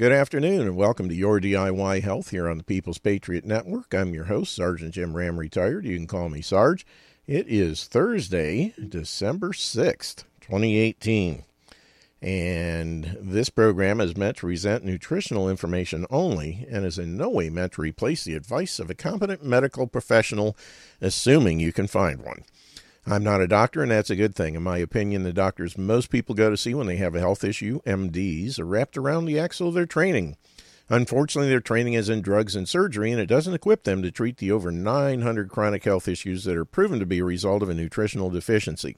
good afternoon, and welcome to Your DIY Health here on the People's Patriot Network. I'm your host, Sergeant Jim Ram, retired. You can call me Sarge. It is Thursday, December 6th, 2018. And this program is meant to present nutritional information only and is in no way meant to replace the advice of a competent medical professional, assuming you can find one. I'm not a doctor, and that's a good thing. In my opinion, the doctors most people go to see when they have a health issue, MDs, are wrapped around the axle of their training. Unfortunately, their training is in drugs and surgery, and it doesn't equip them to treat the over 900 chronic health issues that are proven to be a result of a nutritional deficiency.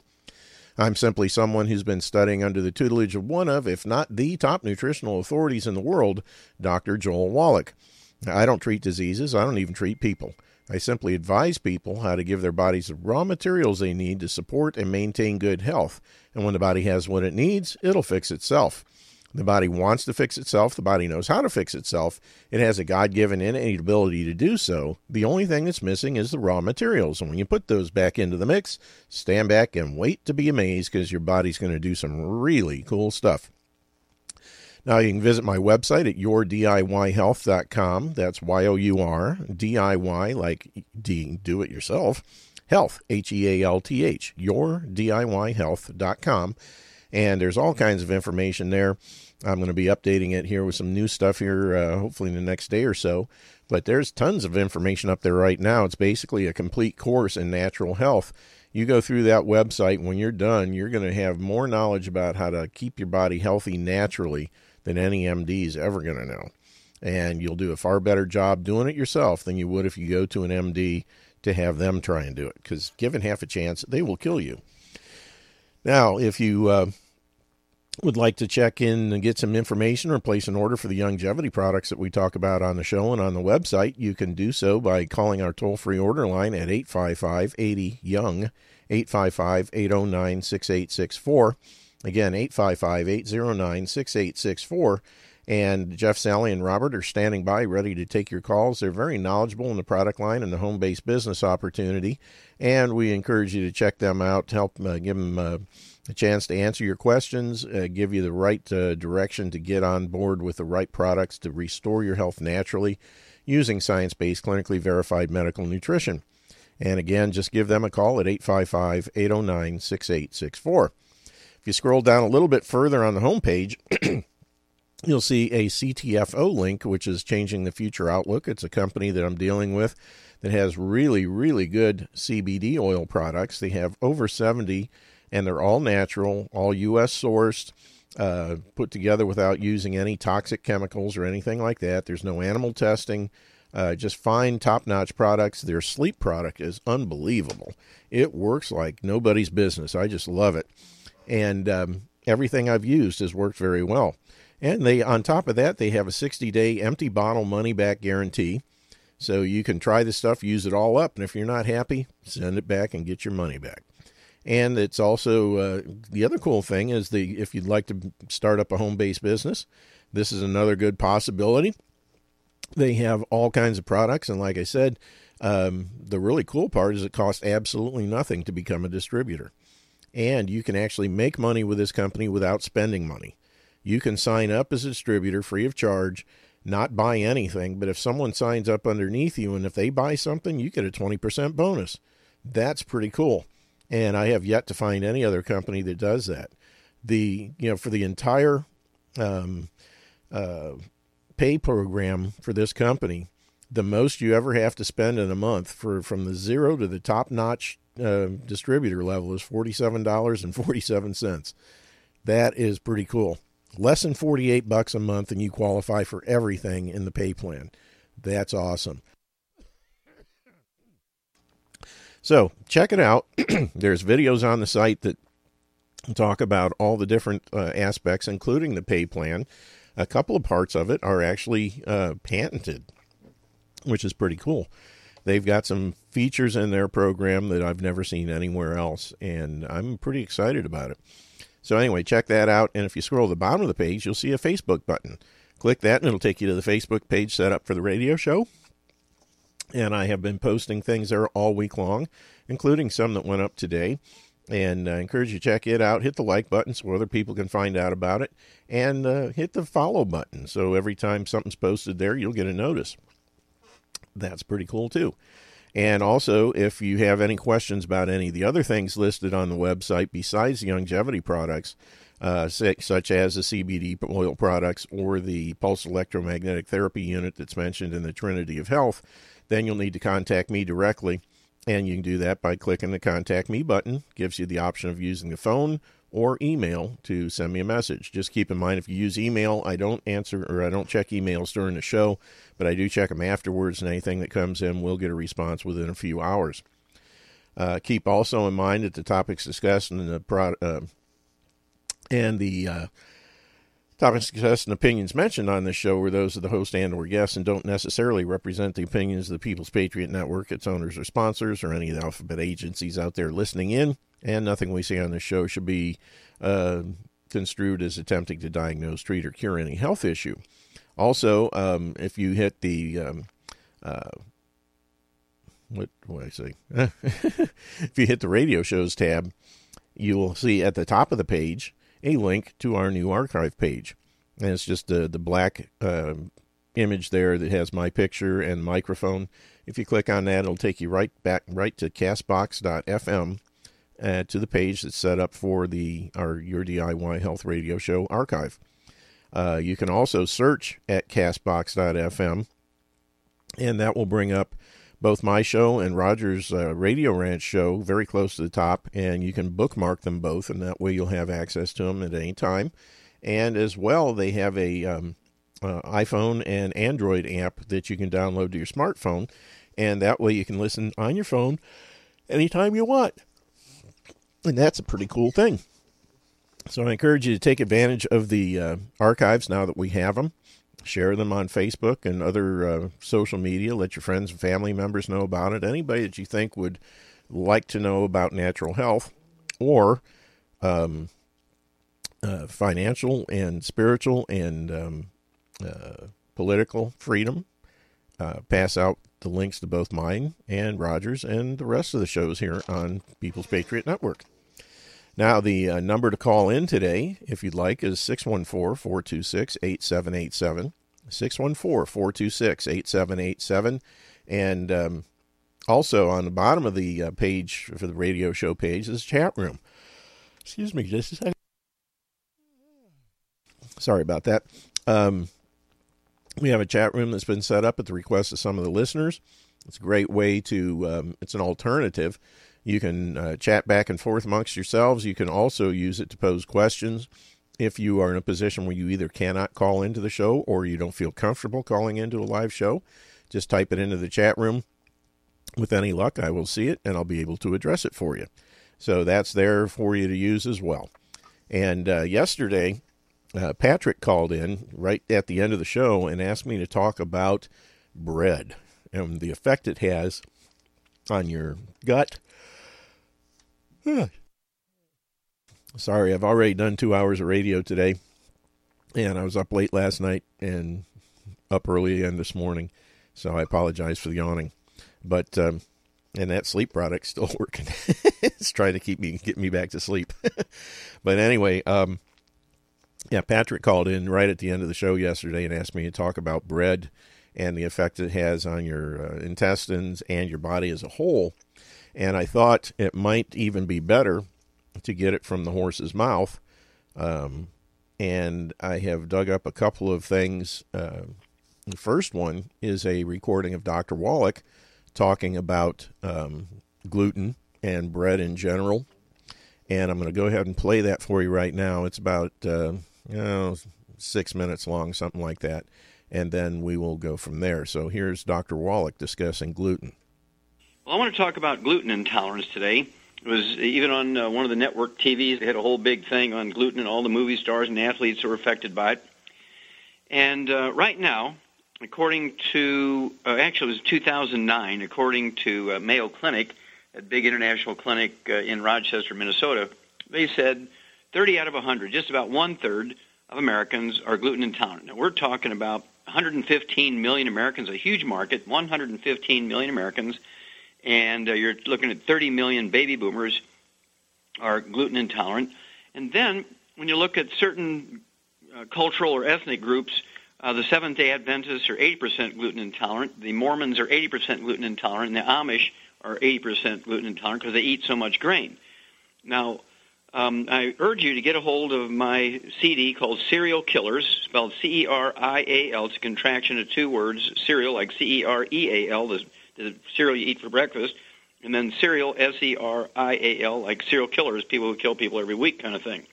I'm simply someone who's been studying under the tutelage of one of, if not the top nutritional authorities in the world, Dr. Joel Wallach. I don't treat diseases, I don't even treat people. I simply advise people how to give their bodies the raw materials they need to support and maintain good health. And when the body has what it needs, it'll fix itself. The body wants to fix itself. The body knows how to fix itself. It has a God given innate ability to do so. The only thing that's missing is the raw materials. And when you put those back into the mix, stand back and wait to be amazed because your body's going to do some really cool stuff. Now you can visit my website at yourdiyhealth.com. That's Y O U R D I Y like D do it yourself. Health H E A L T H yourdiyhealth.com. And there's all kinds of information there. I'm going to be updating it here with some new stuff here, uh, hopefully in the next day or so. But there's tons of information up there right now. It's basically a complete course in natural health. You go through that website, when you're done, you're going to have more knowledge about how to keep your body healthy naturally than any MD is ever going to know. And you'll do a far better job doing it yourself than you would if you go to an MD to have them try and do it. Because given half a chance, they will kill you. Now, if you uh, would like to check in and get some information or place an order for the longevity products that we talk about on the show and on the website, you can do so by calling our toll free order line at 855 80 Young, 855 809 6864. Again, 855 809 6864. And Jeff, Sally, and Robert are standing by ready to take your calls. They're very knowledgeable in the product line and the home based business opportunity. And we encourage you to check them out, help uh, give them uh, a chance to answer your questions, uh, give you the right uh, direction to get on board with the right products to restore your health naturally using science based, clinically verified medical nutrition. And again, just give them a call at 855 809 6864. If you scroll down a little bit further on the homepage, you'll see a CTFO link, which is Changing the Future Outlook. It's a company that I'm dealing with that has really, really good CBD oil products. They have over 70, and they're all natural, all U.S. sourced, uh, put together without using any toxic chemicals or anything like that. There's no animal testing. Uh, just fine, top notch products. Their sleep product is unbelievable. It works like nobody's business. I just love it and um, everything I've used has worked very well. And they, on top of that, they have a 60 day empty bottle money back guarantee. So you can try the stuff, use it all up, and if you're not happy, send it back and get your money back. And it's also uh, the other cool thing is the if you'd like to start up a home based business, this is another good possibility. They have all kinds of products, and like I said, um, the really cool part is it costs absolutely nothing to become a distributor and you can actually make money with this company without spending money. You can sign up as a distributor free of charge, not buy anything, but if someone signs up underneath you and if they buy something, you get a 20% bonus. That's pretty cool. And I have yet to find any other company that does that. The, you know, for the entire um, uh, pay program for this company, the most you ever have to spend in a month for from the zero to the top notch uh, distributor level is $47.47. That is pretty cool. Less than 48 bucks a month and you qualify for everything in the pay plan. That's awesome. So, check it out. There's videos on the site that talk about all the different uh, aspects including the pay plan. A couple of parts of it are actually uh, patented, which is pretty cool they've got some features in their program that I've never seen anywhere else, and I'm pretty excited about it. So, anyway, check that out. And if you scroll to the bottom of the page, you'll see a Facebook button. Click that, and it'll take you to the Facebook page set up for the radio show. And I have been posting things there all week long, including some that went up today. And I encourage you to check it out. Hit the like button so other people can find out about it. And uh, hit the follow button so every time something's posted there, you'll get a notice. That's pretty cool, too. And also, if you have any questions about any of the other things listed on the website besides the longevity products, uh, such as the CBD oil products or the pulse electromagnetic therapy unit that's mentioned in the Trinity of Health, then you'll need to contact me directly. And you can do that by clicking the Contact Me button. Gives you the option of using the phone or email to send me a message. Just keep in mind if you use email, I don't answer or I don't check emails during the show, but I do check them afterwards, and anything that comes in will get a response within a few hours. Uh, keep also in mind that the topics discussed in the pro- uh, and the uh, topics discussed and opinions mentioned on this show were those of the host and or guests and don't necessarily represent the opinions of the People's Patriot Network, its owners or sponsors, or any of the alphabet agencies out there listening in. And nothing we say on this show should be uh, construed as attempting to diagnose, treat, or cure any health issue. Also, um, if you hit the um, uh, what what I say? if you hit the radio shows tab, you will see at the top of the page a link to our new archive page. And it's just the, the black uh, image there that has my picture and microphone. If you click on that, it'll take you right back right to castbox.fm uh, to the page that's set up for the our Your DIY Health Radio Show archive. Uh, you can also search at castbox.fm, and that will bring up both my show and Roger's uh, Radio Ranch show very close to the top, and you can bookmark them both, and that way you'll have access to them at any time. And as well, they have a um, uh, iPhone and Android app that you can download to your smartphone, and that way you can listen on your phone anytime you want. And that's a pretty cool thing. So I encourage you to take advantage of the uh, archives now that we have them share them on Facebook and other uh, social media. Let your friends and family members know about it. Anybody that you think would like to know about natural health or um, uh, financial and spiritual and um, uh, political freedom, uh, pass out the links to both mine and Rogers and the rest of the shows here on People's Patriot Network. Now, the uh, number to call in today, if you'd like, is 614 426 8787. 614 426 8787. And um, also on the bottom of the uh, page for the radio show page is chat room. Excuse me just a second. Sorry about that. Um, we have a chat room that's been set up at the request of some of the listeners. It's a great way to, um, it's an alternative you can uh, chat back and forth amongst yourselves. You can also use it to pose questions if you are in a position where you either cannot call into the show or you don't feel comfortable calling into a live show. Just type it into the chat room. With any luck, I will see it and I'll be able to address it for you. So that's there for you to use as well. And uh, yesterday, uh, Patrick called in right at the end of the show and asked me to talk about bread and the effect it has on your gut Sorry, I've already done two hours of radio today, and I was up late last night and up early again this morning, so I apologize for the yawning. But um, and that sleep product's still working. it's trying to keep me get me back to sleep. but anyway, um, yeah, Patrick called in right at the end of the show yesterday and asked me to talk about bread and the effect it has on your uh, intestines and your body as a whole. And I thought it might even be better to get it from the horse's mouth. Um, and I have dug up a couple of things. Uh, the first one is a recording of Dr. Wallach talking about um, gluten and bread in general. And I'm going to go ahead and play that for you right now. It's about uh, you know, six minutes long, something like that. And then we will go from there. So here's Dr. Wallach discussing gluten. Well, I want to talk about gluten intolerance today. It was even on uh, one of the network TVs. They had a whole big thing on gluten and all the movie stars and athletes who were affected by it. And uh, right now, according to uh, actually it was 2009, according to uh, Mayo Clinic, a big international clinic uh, in Rochester, Minnesota, they said 30 out of 100, just about one third of Americans are gluten intolerant. Now we're talking about 115 million Americans, a huge market, 115 million Americans and uh, you're looking at 30 million baby boomers. are gluten intolerant. And then when you look at certain uh, cultural or ethnic groups, uh, the Seventh Day Adventists are 80% gluten intolerant. The Mormons are 80% gluten intolerant. And the Amish are 80% gluten intolerant because they eat so much grain. Now, um, I urge you to get a hold of my CD called Cereal Killers, spelled C-E-R-I-A-L. It's a contraction of two words, cereal, like C-E-R-E-A-L, the, the cereal you eat for breakfast, and then cereal, S-E-R-I-A-L, like serial killers, people who kill people every week kind of thing.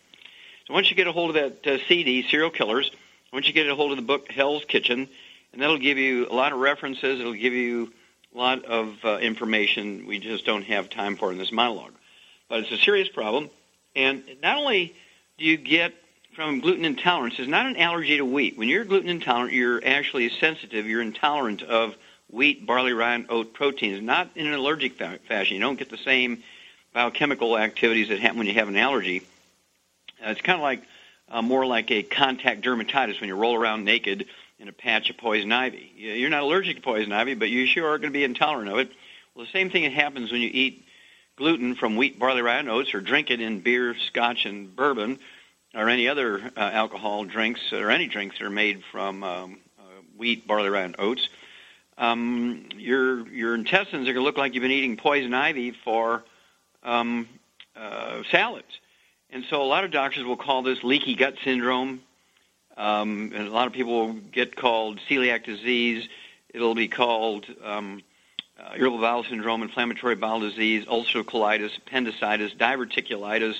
So once you get a hold of that uh, CD, Serial Killers, once you get a hold of the book Hell's Kitchen, and that'll give you a lot of references, it'll give you a lot of uh, information we just don't have time for in this monologue. But it's a serious problem and not only do you get from gluten intolerance, it's not an allergy to wheat. When you're gluten intolerant, you're actually sensitive. You're intolerant of wheat, barley, rye, and oat proteins, not in an allergic fa- fashion. You don't get the same biochemical activities that happen when you have an allergy. Uh, it's kind of like uh, more like a contact dermatitis when you roll around naked in a patch of poison ivy. You're not allergic to poison ivy, but you sure are going to be intolerant of it. Well, the same thing happens when you eat gluten from wheat, barley, rye, and oats, or drink it in beer, scotch, and bourbon, or any other uh, alcohol drinks, or any drinks that are made from um, uh, wheat, barley, rye, and oats, um, your your intestines are going to look like you've been eating poison ivy for um, uh, salads. And so a lot of doctors will call this leaky gut syndrome. Um, and a lot of people will get called celiac disease. It'll be called um, uh, irritable bowel syndrome, inflammatory bowel disease, ulcerative colitis, appendicitis, diverticulitis,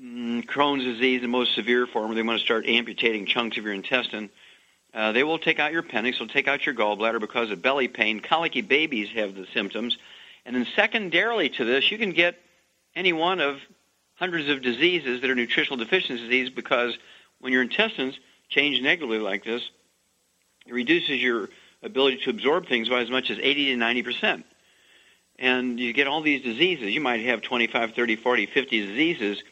mm, Crohn's disease, the most severe form, where they want to start amputating chunks of your intestine. Uh, they will take out your appendix, they'll take out your gallbladder because of belly pain. Colicky babies have the symptoms. And then secondarily to this, you can get any one of hundreds of diseases that are nutritional deficiency disease because when your intestines change negatively like this, it reduces your ability to absorb things by as much as 80 to 90 percent. And you get all these diseases. You might have 25, 30, 40, 50 diseases,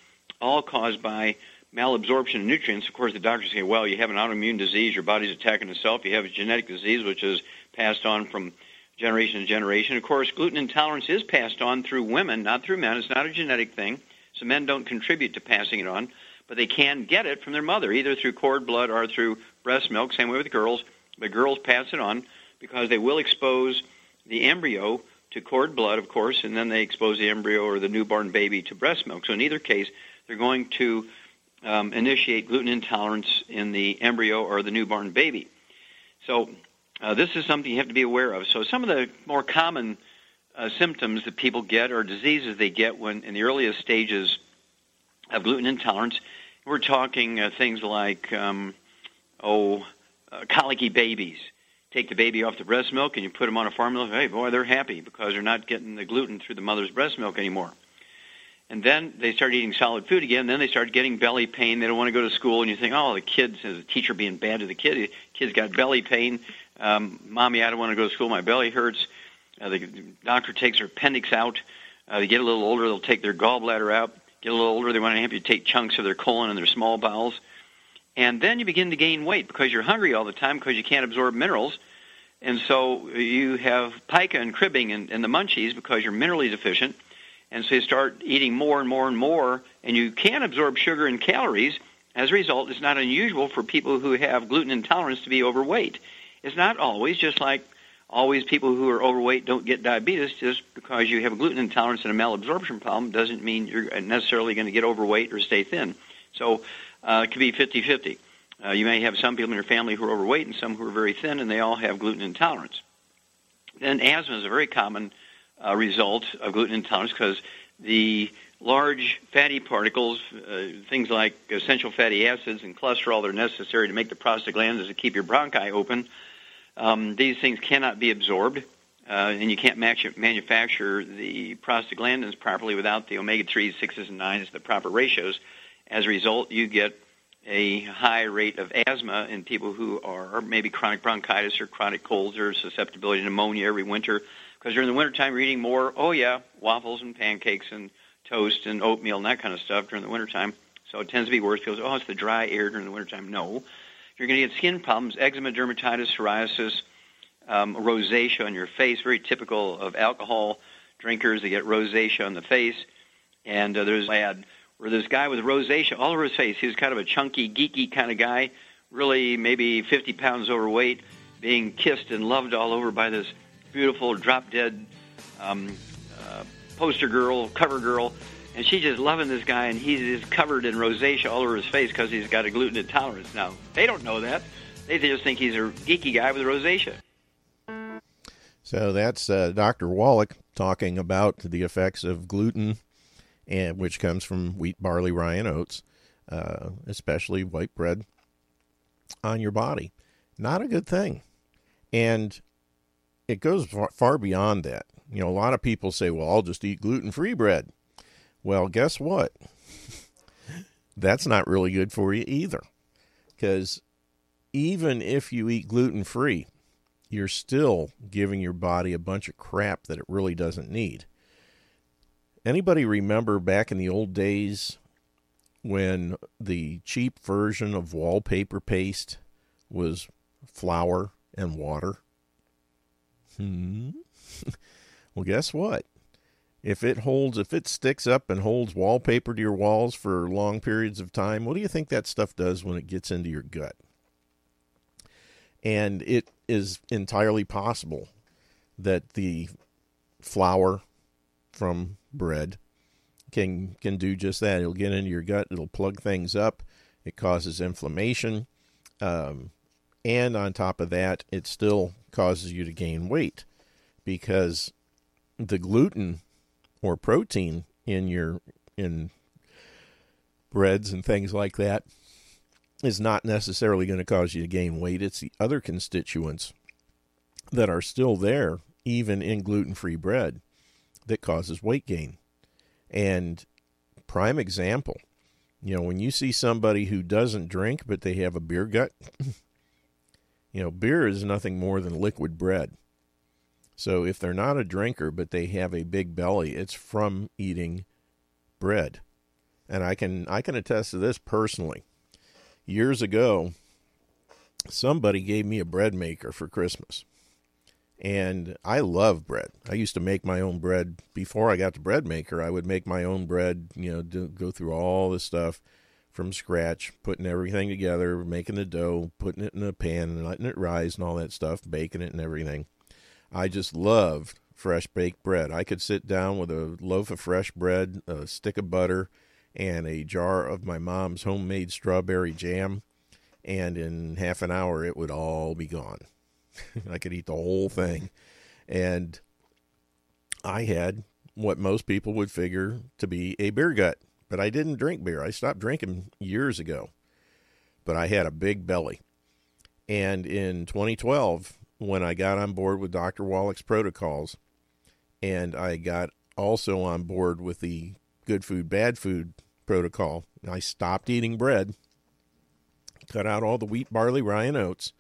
all caused by malabsorption of nutrients. Of course, the doctors say, well, you have an autoimmune disease, your body's attacking itself. You have a genetic disease, which is passed on from generation to generation. Of course, gluten intolerance is passed on through women, not through men. It's not a genetic thing. So men don't contribute to passing it on, but they can get it from their mother, either through cord blood or through breast milk. Same way with girls. The girls pass it on because they will expose the embryo to cord blood, of course, and then they expose the embryo or the newborn baby to breast milk. So in either case, they're going to um, initiate gluten intolerance in the embryo or the newborn baby. So uh, this is something you have to be aware of. So some of the more common uh, symptoms that people get or diseases they get when in the earliest stages of gluten intolerance, we're talking uh, things like um, oh uh, colicky babies. Take the baby off the breast milk and you put them on a formula. Hey, boy, they're happy because they're not getting the gluten through the mother's breast milk anymore. And then they start eating solid food again. Then they start getting belly pain. They don't want to go to school, and you think, oh, the kids, the teacher being bad to the kid. The kid's got belly pain. Um, Mommy, I don't want to go to school. My belly hurts. Uh, the doctor takes her appendix out. Uh, they get a little older, they'll take their gallbladder out. Get a little older, they want to amputate chunks of their colon and their small bowels. And then you begin to gain weight because you're hungry all the time because you can't absorb minerals. And so you have pica and cribbing and, and the munchies because you're minerally deficient. And so you start eating more and more and more, and you can't absorb sugar and calories. As a result, it's not unusual for people who have gluten intolerance to be overweight. It's not always, just like always people who are overweight don't get diabetes. Just because you have a gluten intolerance and a malabsorption problem doesn't mean you're necessarily going to get overweight or stay thin. So uh, it could be 50-50. Uh, you may have some people in your family who are overweight and some who are very thin, and they all have gluten intolerance. Then asthma is a very common uh, result of gluten intolerance because the large fatty particles, uh, things like essential fatty acids and cholesterol that are necessary to make the prostaglandins to keep your bronchi open, um, these things cannot be absorbed, uh, and you can't match, manufacture the prostaglandins properly without the omega-3s, 6s, and 9s, the proper ratios. As a result, you get a high rate of asthma in people who are maybe chronic bronchitis or chronic colds or susceptibility to pneumonia every winter. Because during the wintertime, you're eating more, oh yeah, waffles and pancakes and toast and oatmeal and that kind of stuff during the wintertime. So it tends to be worse. People say, oh, it's the dry air during the wintertime. No. You're going to get skin problems, eczema, dermatitis, psoriasis, um, rosacea on your face, very typical of alcohol drinkers. They get rosacea on the face and uh, there's an ad where this guy with rosacea all over his face. He was kind of a chunky, geeky kind of guy, really maybe 50 pounds overweight, being kissed and loved all over by this beautiful drop dead um, uh, poster girl, cover girl, and she's just loving this guy, and he's just covered in rosacea all over his face because he's got a gluten intolerance. Now they don't know that; they just think he's a geeky guy with rosacea. So that's uh, Dr. Wallach talking about the effects of gluten, and which comes from wheat, barley, rye, and oats, uh, especially white bread, on your body. Not a good thing, and it goes far, far beyond that. You know, a lot of people say, "Well, I'll just eat gluten-free bread." Well, guess what? That's not really good for you either, because even if you eat gluten-free, you're still giving your body a bunch of crap that it really doesn't need. Anybody remember back in the old days when the cheap version of wallpaper paste was flour and water? Hmm. well, guess what? If it holds, if it sticks up and holds wallpaper to your walls for long periods of time, what do you think that stuff does when it gets into your gut? And it is entirely possible that the flour from bread can can do just that. It'll get into your gut. It'll plug things up. It causes inflammation, um, and on top of that, it still causes you to gain weight because the gluten or protein in your in breads and things like that is not necessarily going to cause you to gain weight. It's the other constituents that are still there, even in gluten free bread, that causes weight gain. And prime example, you know, when you see somebody who doesn't drink but they have a beer gut, you know, beer is nothing more than liquid bread. So if they're not a drinker but they have a big belly, it's from eating bread. And I can I can attest to this personally years ago, somebody gave me a bread maker for Christmas. And I love bread. I used to make my own bread before I got the bread maker. I would make my own bread, you know, do, go through all the stuff from scratch, putting everything together, making the dough, putting it in a pan and letting it rise and all that stuff, baking it and everything. I just loved fresh baked bread. I could sit down with a loaf of fresh bread, a stick of butter, and a jar of my mom's homemade strawberry jam, and in half an hour it would all be gone. I could eat the whole thing. And I had what most people would figure to be a beer gut, but I didn't drink beer. I stopped drinking years ago, but I had a big belly. And in 2012, when I got on board with Dr. Wallach's protocols, and I got also on board with the good food, bad food protocol. I stopped eating bread, cut out all the wheat, barley, rye, and oats.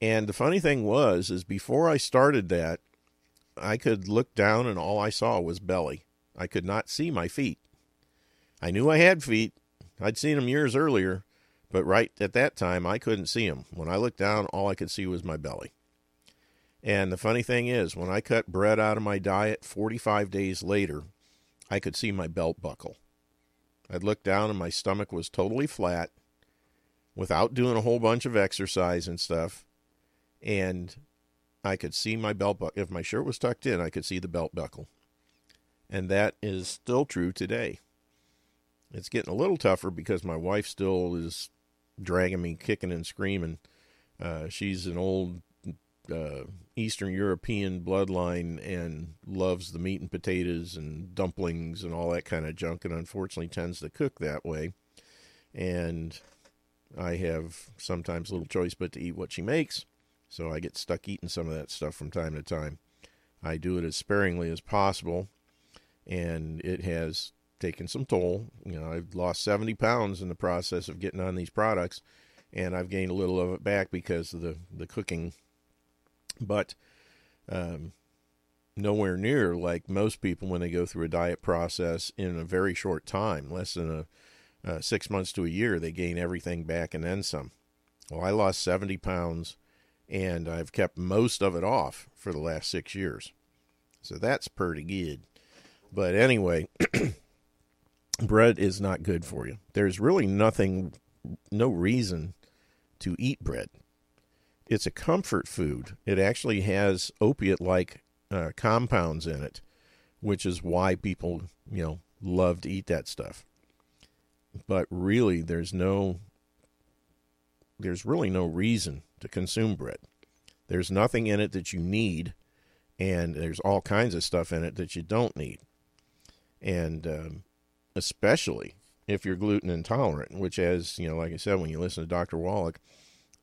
And the funny thing was, is before I started that, I could look down and all I saw was belly. I could not see my feet. I knew I had feet. I'd seen them years earlier, but right at that time I couldn't see them. When I looked down, all I could see was my belly. And the funny thing is, when I cut bread out of my diet 45 days later, I could see my belt buckle. I'd look down and my stomach was totally flat without doing a whole bunch of exercise and stuff. And I could see my belt buckle. If my shirt was tucked in, I could see the belt buckle. And that is still true today. It's getting a little tougher because my wife still is dragging me kicking and screaming. Uh, she's an old uh, Eastern European bloodline and loves the meat and potatoes and dumplings and all that kind of junk, and unfortunately tends to cook that way. And I have sometimes little choice but to eat what she makes, so I get stuck eating some of that stuff from time to time. I do it as sparingly as possible, and it has taken some toll. You know, I've lost 70 pounds in the process of getting on these products, and I've gained a little of it back because of the, the cooking but um, nowhere near like most people when they go through a diet process in a very short time, less than a uh, six months to a year, they gain everything back and then some. Well, I lost 70 pounds and I've kept most of it off for the last six years. So that's pretty good. But anyway, bread is not good for you. There's really nothing, no reason to eat bread. It's a comfort food. It actually has opiate like uh, compounds in it, which is why people, you know, love to eat that stuff. But really, there's no, there's really no reason to consume bread. There's nothing in it that you need, and there's all kinds of stuff in it that you don't need. And um, especially if you're gluten intolerant, which, as you know, like I said, when you listen to Dr. Wallach,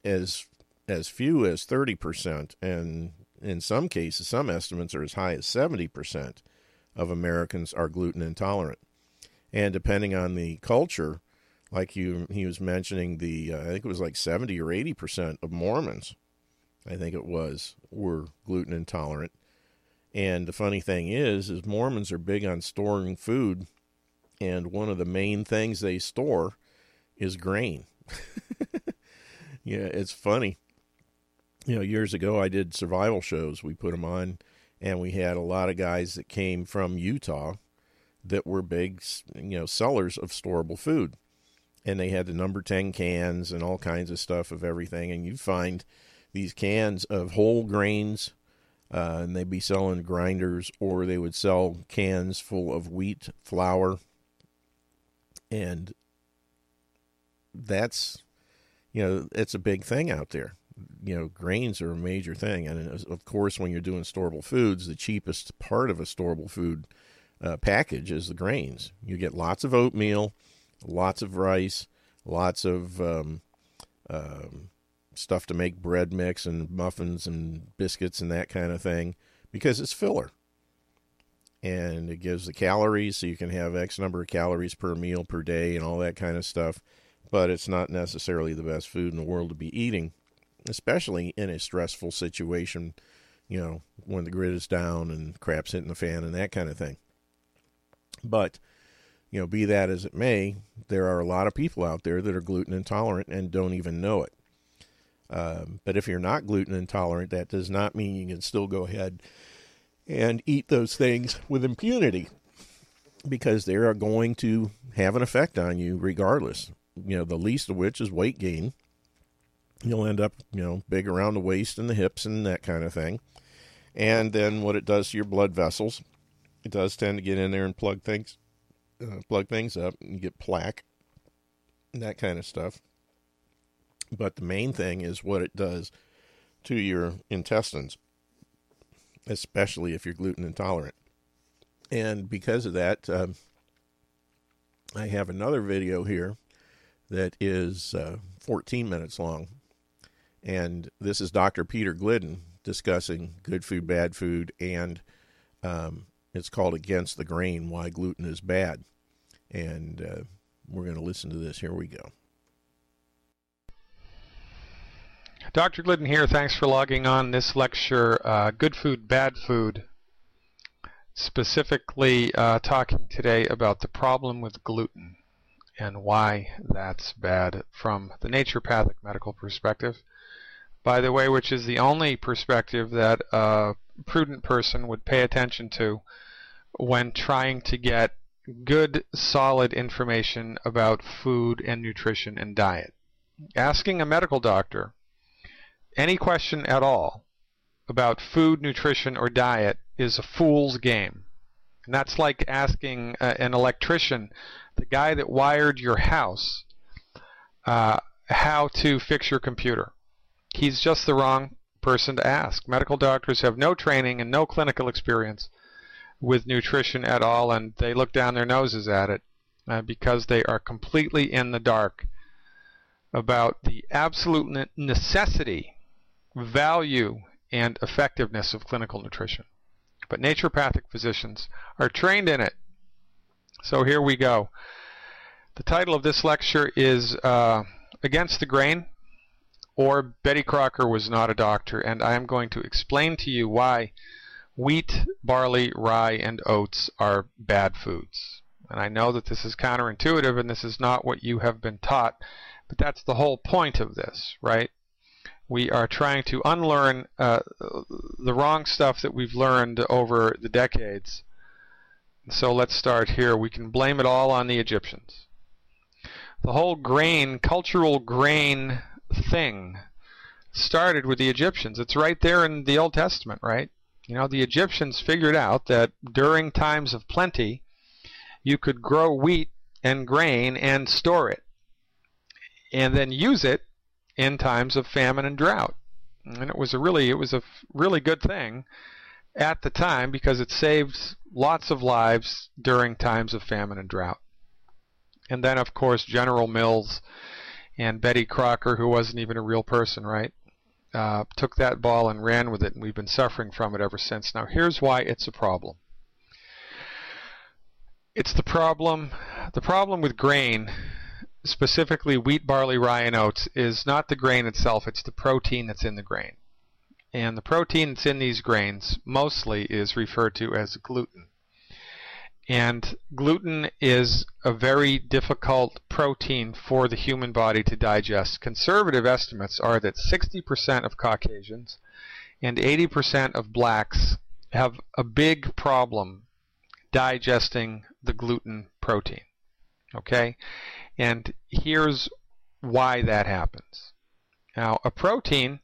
as as few as 30%, and in some cases, some estimates are as high as 70% of Americans are gluten intolerant. And depending on the culture, like you, he was mentioning the, uh, I think it was like 70 or 80% of Mormons, I think it was, were gluten intolerant. And the funny thing is, is Mormons are big on storing food, and one of the main things they store is grain. yeah, it's funny. You know, years ago I did survival shows. We put them on, and we had a lot of guys that came from Utah that were big, you know, sellers of storable food. And they had the number 10 cans and all kinds of stuff of everything. And you find these cans of whole grains, uh, and they'd be selling grinders, or they would sell cans full of wheat flour. And that's, you know, it's a big thing out there. You know, grains are a major thing. And of course, when you're doing storable foods, the cheapest part of a storable food uh, package is the grains. You get lots of oatmeal, lots of rice, lots of um, um, stuff to make bread mix and muffins and biscuits and that kind of thing because it's filler. And it gives the calories, so you can have X number of calories per meal per day and all that kind of stuff. But it's not necessarily the best food in the world to be eating, especially in a stressful situation, you know, when the grid is down and crap's hitting the fan and that kind of thing. But, you know, be that as it may, there are a lot of people out there that are gluten intolerant and don't even know it. Um, but if you're not gluten intolerant, that does not mean you can still go ahead and eat those things with impunity because they are going to have an effect on you regardless. You know, the least of which is weight gain. You'll end up, you know, big around the waist and the hips and that kind of thing. And then what it does to your blood vessels it does tend to get in there and plug things, uh, plug things up, and get plaque, and that kind of stuff. But the main thing is what it does to your intestines, especially if you're gluten intolerant. And because of that, uh, I have another video here that is uh, 14 minutes long. And this is Dr. Peter Glidden discussing good food, bad food, and um, it's called Against the Grain Why Gluten is Bad. And uh, we're going to listen to this. Here we go. Dr. Glidden here. Thanks for logging on this lecture, uh, Good Food, Bad Food. Specifically uh, talking today about the problem with gluten and why that's bad from the naturopathic medical perspective. By the way, which is the only perspective that a prudent person would pay attention to when trying to get good, solid information about food and nutrition and diet. Asking a medical doctor any question at all about food, nutrition, or diet is a fool's game. And that's like asking uh, an electrician, the guy that wired your house, uh, how to fix your computer. He's just the wrong person to ask. Medical doctors have no training and no clinical experience with nutrition at all, and they look down their noses at it uh, because they are completely in the dark about the absolute necessity, value, and effectiveness of clinical nutrition. But naturopathic physicians are trained in it. So here we go. The title of this lecture is uh, Against the Grain, or Betty Crocker was not a doctor, and I am going to explain to you why wheat, barley, rye, and oats are bad foods. And I know that this is counterintuitive and this is not what you have been taught, but that's the whole point of this, right? We are trying to unlearn uh, the wrong stuff that we've learned over the decades So let's start here. We can blame it all on the Egyptians. The whole grain, cultural grain thing started with the Egyptians. It's right there in the Old Testament, right? You know, the Egyptians figured out that during times of plenty, you could grow wheat and grain and store it and then use it in times of famine and drought. And it was a really it was a really good thing at the time because it saved lots of lives during times of famine and drought. And then of course General Mills and Betty Crocker, who wasn't even a real person, right? Uh, took that ball and ran with it, and we've been suffering from it ever since. Now, here's why it's a problem. It's the problem. The problem with grain, specifically wheat, barley, rye, and oats, is not the grain itself. It's the protein that's in the grain, and the protein that's in these grains mostly is referred to as gluten. And gluten is a very difficult protein for the human body to digest. Conservative estimates are that 60% of Caucasians and 80% of blacks have a big problem digesting the gluten protein. Okay? And here's why that happens. Now, a protein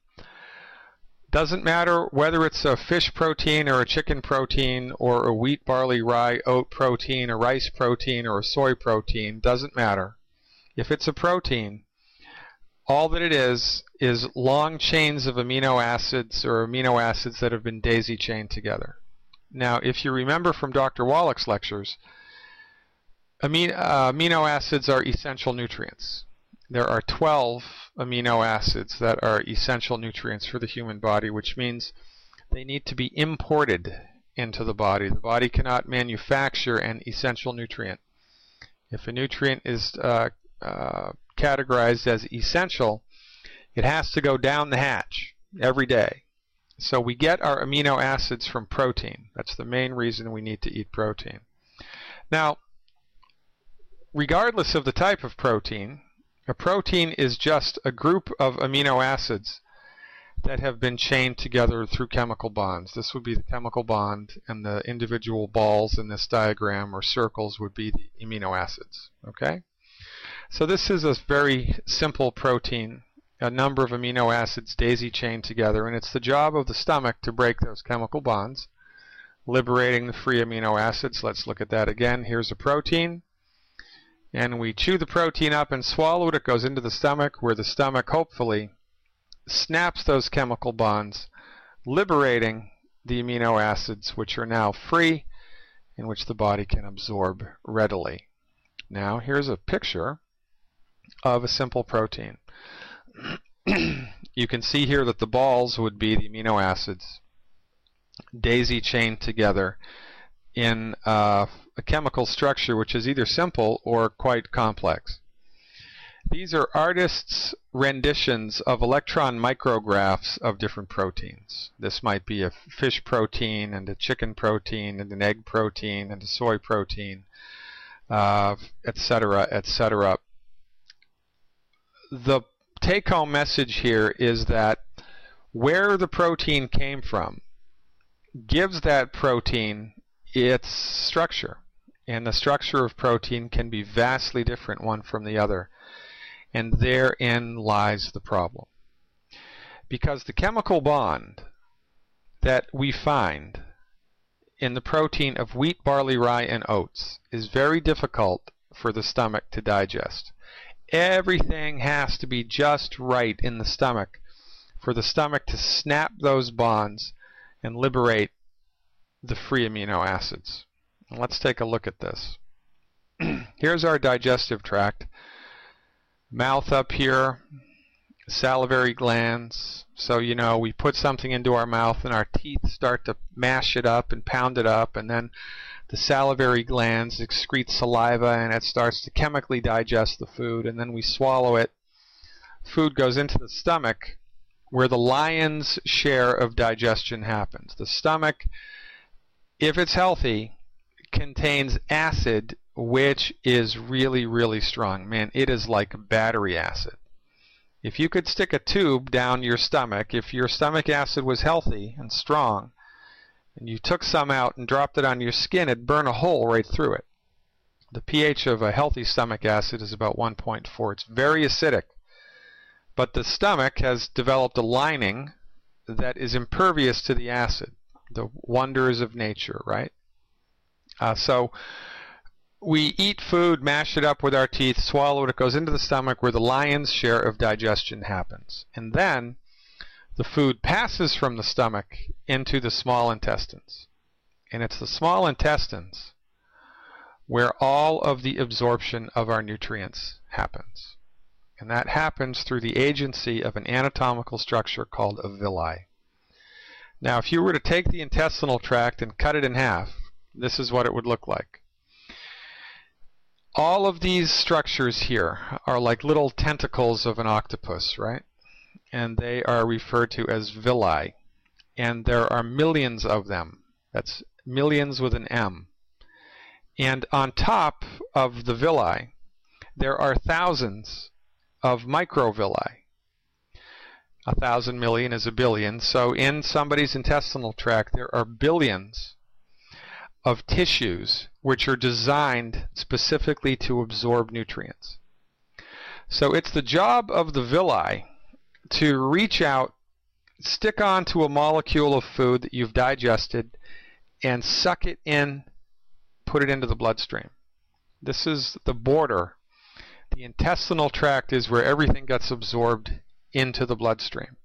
doesn't matter whether it's a fish protein or a chicken protein or a wheat, barley, rye, oat protein, a rice protein or a soy protein, doesn't matter. If it's a protein, all that it is is long chains of amino acids or amino acids that have been daisy chained together. Now, if you remember from Dr. Wallach's lectures, amino, uh, amino acids are essential nutrients there are 12 amino acids that are essential nutrients for the human body, which means they need to be imported into the body. The body cannot manufacture an essential nutrient. If a nutrient is uh, uh, categorized as essential, it has to go down the hatch every day. So we get our amino acids from protein. That's the main reason we need to eat protein. Now, regardless of the type of protein, a protein is just a group of amino acids that have been chained together through chemical bonds. This would be the chemical bond, and the individual balls in this diagram or circles would be the amino acids. Okay? So this is a very simple protein, a number of amino acids daisy chained together, and it's the job of the stomach to break those chemical bonds, liberating the free amino acids. Let's look at that again. Here's a protein and we chew the protein up and swallow it. It goes into the stomach, where the stomach hopefully snaps those chemical bonds, liberating the amino acids, which are now free and which the body can absorb readily. Now, here's a picture of a simple protein. you can see here that the balls would be the amino acids daisy chained together in uh, a chemical structure which is either simple or quite complex. These are artists' renditions of electron micrographs of different proteins. This might be a fish protein and a chicken protein and an egg protein and a soy protein, etc., uh, etc. Et the take-home message here is that where the protein came from gives that protein its structure. And the structure of protein can be vastly different one from the other. And therein lies the problem. Because the chemical bond that we find in the protein of wheat, barley, rye, and oats is very difficult for the stomach to digest. Everything has to be just right in the stomach for the stomach to snap those bonds and liberate the free amino acids. Let's take a look at this. Here's our digestive tract. Mouth up here, salivary glands. So, you know, we put something into our mouth and our teeth start to mash it up and pound it up, and then the salivary glands excrete saliva and it starts to chemically digest the food, and then we swallow it. Food goes into the stomach where the lion's share of digestion happens. The stomach if it's healthy, contains acid which is really, really strong. Man, it is like battery acid. If you could stick a tube down your stomach, if your stomach acid was healthy and strong, and you took some out and dropped it on your skin, it'd burn a hole right through it. The pH of a healthy stomach acid is about 1.4. It's very acidic. But the stomach has developed a lining that is impervious to the acid. The wonders of nature, right? Uh, so we eat food, mash it up with our teeth, swallow it, it goes into the stomach where the lion's share of digestion happens. And then the food passes from the stomach into the small intestines. And it's the small intestines where all of the absorption of our nutrients happens. And that happens through the agency of an anatomical structure called a villi. Now, if you were to take the intestinal tract and cut it in half, this is what it would look like. All of these structures here are like little tentacles of an octopus, right? And they are referred to as villi. And there are millions of them. That's millions with an M. And on top of the villi, there are thousands of microvilli. A thousand million is a billion. So in somebody's intestinal tract, there are billions of tissues which are designed specifically to absorb nutrients. So it's the job of the villi to reach out, stick onto a molecule of food that you've digested, and suck it in, put it into the bloodstream. This is the border. The intestinal tract is where everything gets absorbed into the bloodstream.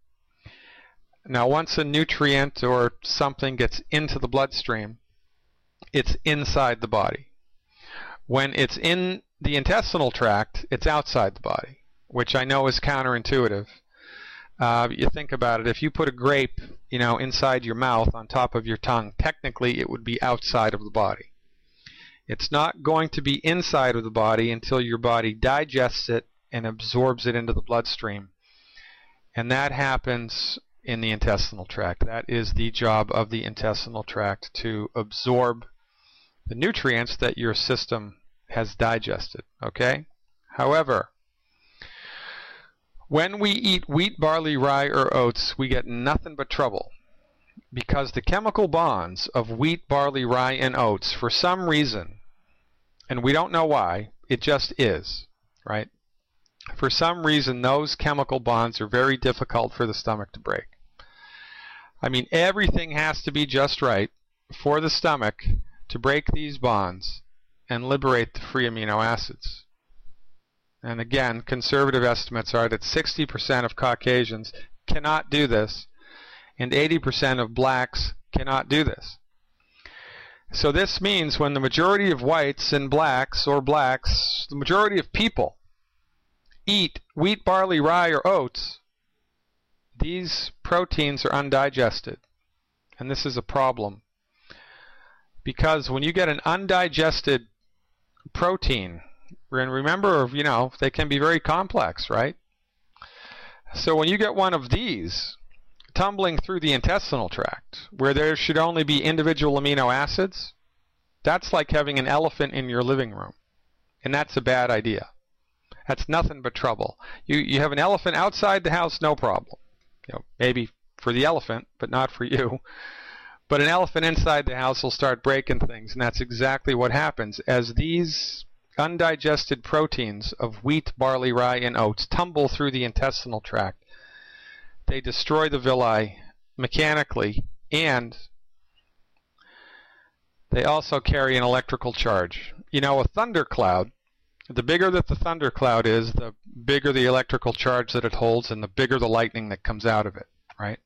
Now, once a nutrient or something gets into the bloodstream, it's inside the body. When it's in the intestinal tract, it's outside the body, which I know is counterintuitive. Uh, you think about it, if you put a grape, you know, inside your mouth on top of your tongue, technically it would be outside of the body. It's not going to be inside of the body until your body digests it and absorbs it into the bloodstream. And that happens in the intestinal tract. That is the job of the intestinal tract to absorb the nutrients that your system has digested. Okay? However, when we eat wheat, barley, rye, or oats, we get nothing but trouble. Because the chemical bonds of wheat, barley, rye, and oats, for some reason, and we don't know why, it just is, right? For some reason, those chemical bonds are very difficult for the stomach to break. I mean, everything has to be just right for the stomach to break these bonds and liberate the free amino acids. And again, conservative estimates are that 60% of Caucasians cannot do this, and 80% of blacks cannot do this. So this means when the majority of whites and blacks, or blacks, the majority of people eat wheat, barley, rye, or oats, these proteins are undigested. And this is a problem. Because when you get an undigested protein, and remember, you know, they can be very complex, right? So when you get one of these tumbling through the intestinal tract, where there should only be individual amino acids, that's like having an elephant in your living room. And that's a bad idea. That's nothing but trouble. You, you have an elephant outside the house, no problem. You know, maybe for the elephant, but not for you. But an elephant inside the house will start breaking things, and that's exactly what happens. As these undigested proteins of wheat, barley, rye, and oats tumble through the intestinal tract. They destroy the villi mechanically, and they also carry an electrical charge. You know, a thundercloud, the bigger that the thundercloud is, the bigger the electrical charge that it holds, and the bigger the lightning that comes out of it, right?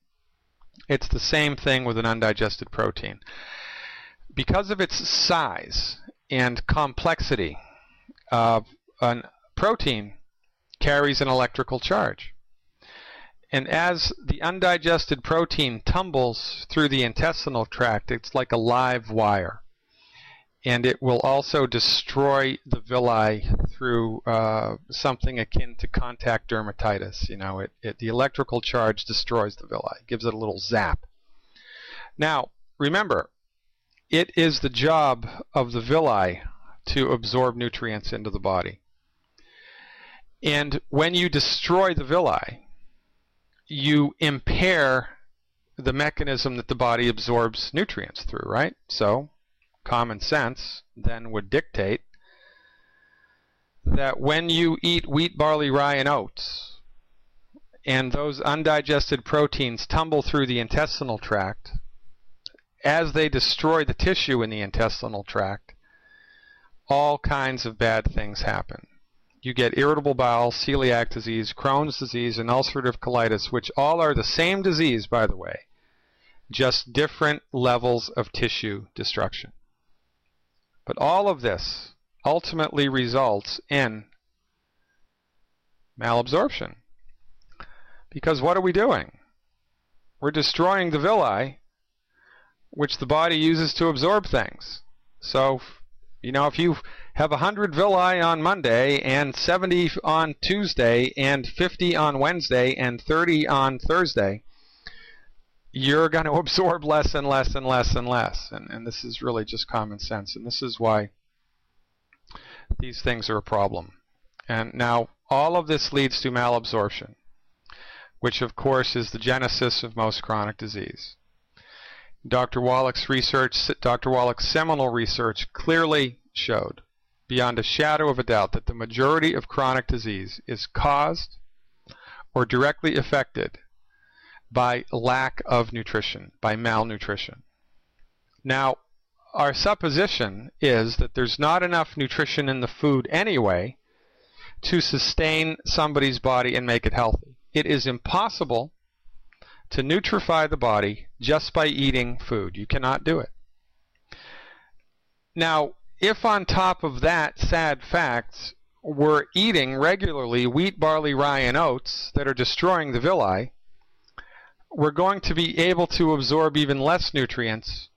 It's the same thing with an undigested protein. Because of its size and complexity, uh, a protein carries an electrical charge. And as the undigested protein tumbles through the intestinal tract, it's like a live wire. And it will also destroy the villi through uh, something akin to contact dermatitis. You know, it, it, the electrical charge destroys the villi, gives it a little zap. Now, remember, it is the job of the villi to absorb nutrients into the body. And when you destroy the villi, you impair the mechanism that the body absorbs nutrients through, right? So, common sense then would dictate that when you eat wheat, barley, rye, and oats, and those undigested proteins tumble through the intestinal tract, as they destroy the tissue in the intestinal tract, all kinds of bad things happen. You get irritable bowel, celiac disease, Crohn's disease, and ulcerative colitis, which all are the same disease, by the way, just different levels of tissue destruction. But all of this ultimately results in malabsorption. Because what are we doing? We're destroying the villi, which the body uses to absorb things. So, you know, if you have 100 villi on Monday and 70 on Tuesday and 50 on Wednesday and 30 on Thursday, you're going to absorb less and less and less and less. And, and this is really just common sense. And this is why these things are a problem. And now all of this leads to malabsorption, which of course is the genesis of most chronic disease. Dr. Wallach's research, Dr. Wallach's seminal research clearly showed, beyond a shadow of a doubt, that the majority of chronic disease is caused or directly affected by lack of nutrition, by malnutrition. Now, our supposition is that there's not enough nutrition in the food anyway to sustain somebody's body and make it healthy. It is impossible to nutrify the body just by eating food. You cannot do it. Now, if on top of that sad fact we're eating regularly wheat, barley, rye, and oats that are destroying the villi, we're going to be able to absorb even less nutrients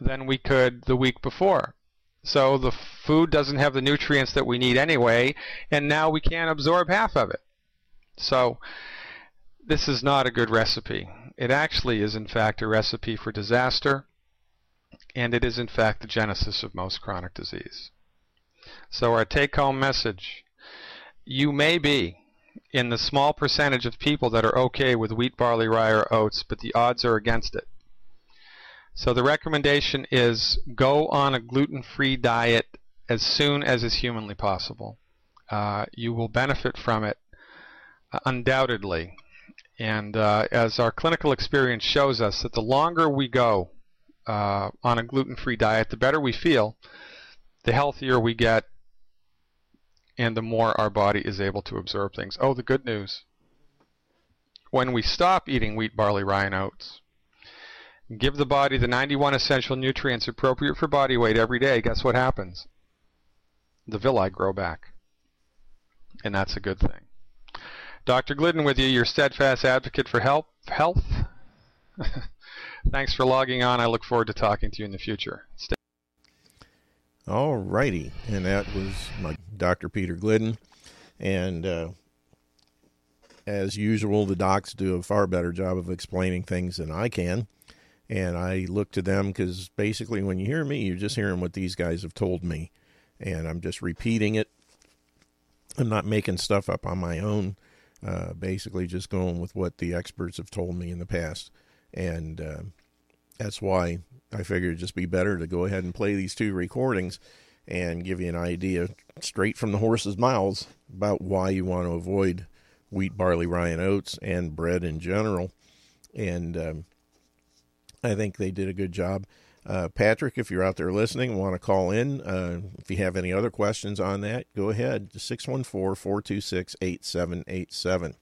than we could the week before. So the food doesn't have the nutrients that we need anyway, and now we can't absorb half of it. So this is not a good recipe. It actually is, in fact, a recipe for disaster, and it is, in fact, the genesis of most chronic disease. So, our take home message you may be in the small percentage of people that are okay with wheat, barley, rye, or oats, but the odds are against it. So, the recommendation is go on a gluten free diet as soon as is humanly possible. Uh, you will benefit from it uh, undoubtedly. And uh, as our clinical experience shows us, that the longer we go uh, on a gluten free diet, the better we feel, the healthier we get, and the more our body is able to absorb things. Oh, the good news. When we stop eating wheat, barley, rye, and oats, give the body the 91 essential nutrients appropriate for body weight every day, guess what happens? The villi grow back. And that's a good thing. Dr. Glidden with you, your steadfast advocate for help, health. Thanks for logging on. I look forward to talking to you in the future. Stay all righty. And that was my Dr. Peter Glidden. And uh, as usual, the docs do a far better job of explaining things than I can. And I look to them because basically, when you hear me, you're just hearing what these guys have told me. And I'm just repeating it. I'm not making stuff up on my own. Uh, basically, just going with what the experts have told me in the past, and uh, that's why I figured it'd just be better to go ahead and play these two recordings and give you an idea straight from the horse's mouths about why you want to avoid wheat, barley, rye, and oats, and bread in general. And um, I think they did a good job. Uh, Patrick, if you're out there listening, want to call in, uh, if you have any other questions on that, go ahead. 614 426 8787.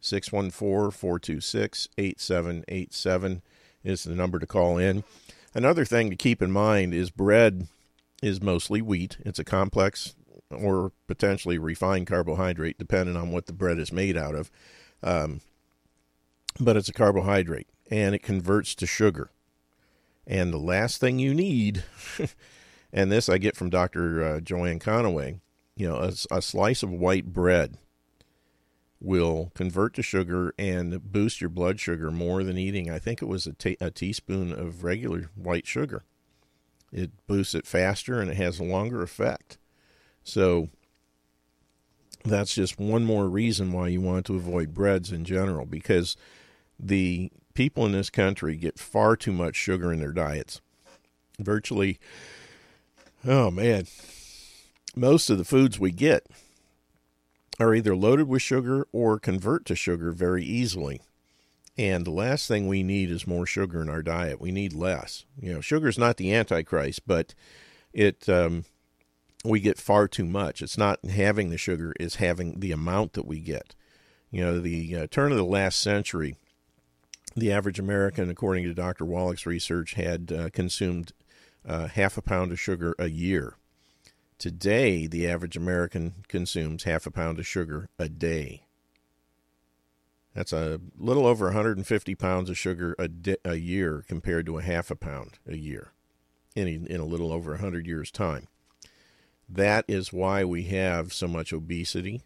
614 426 8787 is the number to call in. Another thing to keep in mind is bread is mostly wheat. It's a complex or potentially refined carbohydrate, depending on what the bread is made out of. Um, but it's a carbohydrate and it converts to sugar. And the last thing you need, and this I get from Dr. Uh, Joanne Conaway, you know, a, a, slice of white bread will convert to sugar and boost your blood sugar more than eating. I think it was a, teaspoon of regular white sugar. It boosts it faster and it has a longer effect. So that's just one more reason why you want to avoid breads in general because the people in this country get far too much sugar in their diets. Virtually, oh man, most of the foods we get are either loaded with sugar or convert to sugar very easily. And the last thing we need is more sugar in our diet. We need less. You know, sugar is not the antichrist, but it um, we get far too much. It's not having the sugar; it's having the amount that we get. You know, the uh, turn of the last century, the average American, according to Dr. Wallach's research, had uh, consumed uh, half a pound of sugar a year. Today, the average American consumes half a pound of sugar a day. That's a little over 150 pounds of sugar a, di- a year compared to a half a pound a year in a, in a little over 100 years' time. That is why we have so much obesity,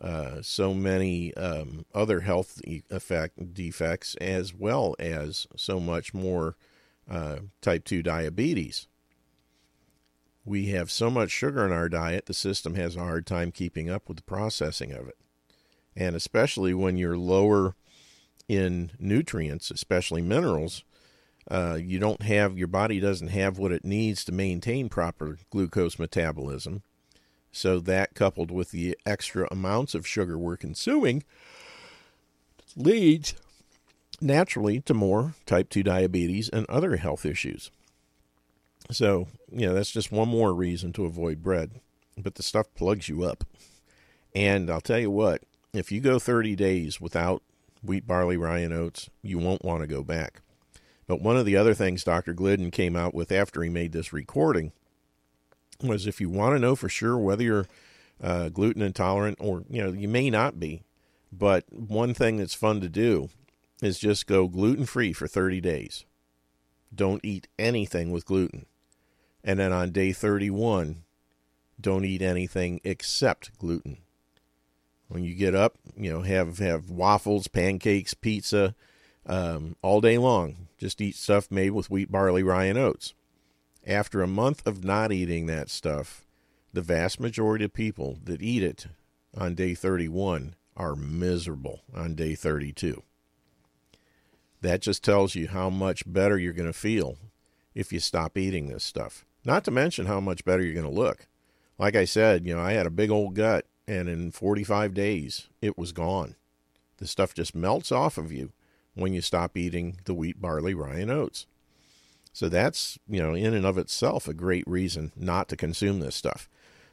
uh, so many um, other health effect defects, as well as so much more uh, type 2 diabetes. We have so much sugar in our diet, the system has a hard time keeping up with the processing of it and especially when you're lower in nutrients, especially minerals, uh, you don't have your body doesn't have what it needs to maintain proper glucose metabolism. So that coupled with the extra amounts of sugar we're consuming leads naturally to more type 2 diabetes and other health issues. So, you know, that's just one more reason to avoid bread. But the stuff plugs you up. And I'll tell you what, if you go 30 days without wheat, barley, rye, and oats, you won't want to go back. But one of the other things Dr. Glidden came out with after he made this recording was if you want to know for sure whether you're uh, gluten intolerant or, you know, you may not be, but one thing that's fun to do is just go gluten free for 30 days. Don't eat anything with gluten. And then on day 31, don't eat anything except gluten. When you get up, you know, have have waffles, pancakes, pizza, um, all day long. Just eat stuff made with wheat, barley, rye, and oats. After a month of not eating that stuff, the vast majority of people that eat it on day 31 are miserable on day 32. That just tells you how much better you're going to feel if you stop eating this stuff. Not to mention how much better you're going to look. Like I said, you know, I had a big old gut and in 45 days it was gone. The stuff just melts off of you when you stop eating the wheat, barley, rye, and oats. So that's, you know, in and of itself a great reason not to consume this stuff.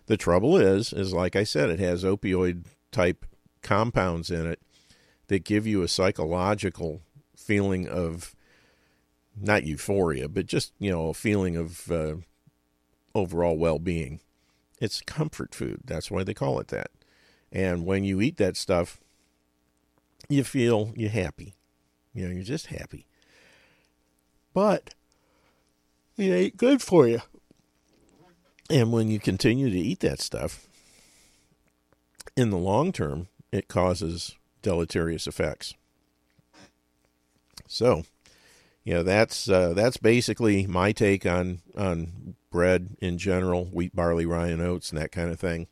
The trouble is, is like I said, it has opioid type compounds in it that give you a psychological feeling of not euphoria, but just, you know, a feeling of uh, overall well being. It's comfort food. That's why they call it that. And when you eat that stuff, you feel you're happy. You know, you're just happy. But it ain't good for you. And when you continue to eat that stuff, in the long term, it causes deleterious effects. So, you know, that's uh, that's basically my take on on bread in general, wheat, barley, rye, and oats, and that kind of thing,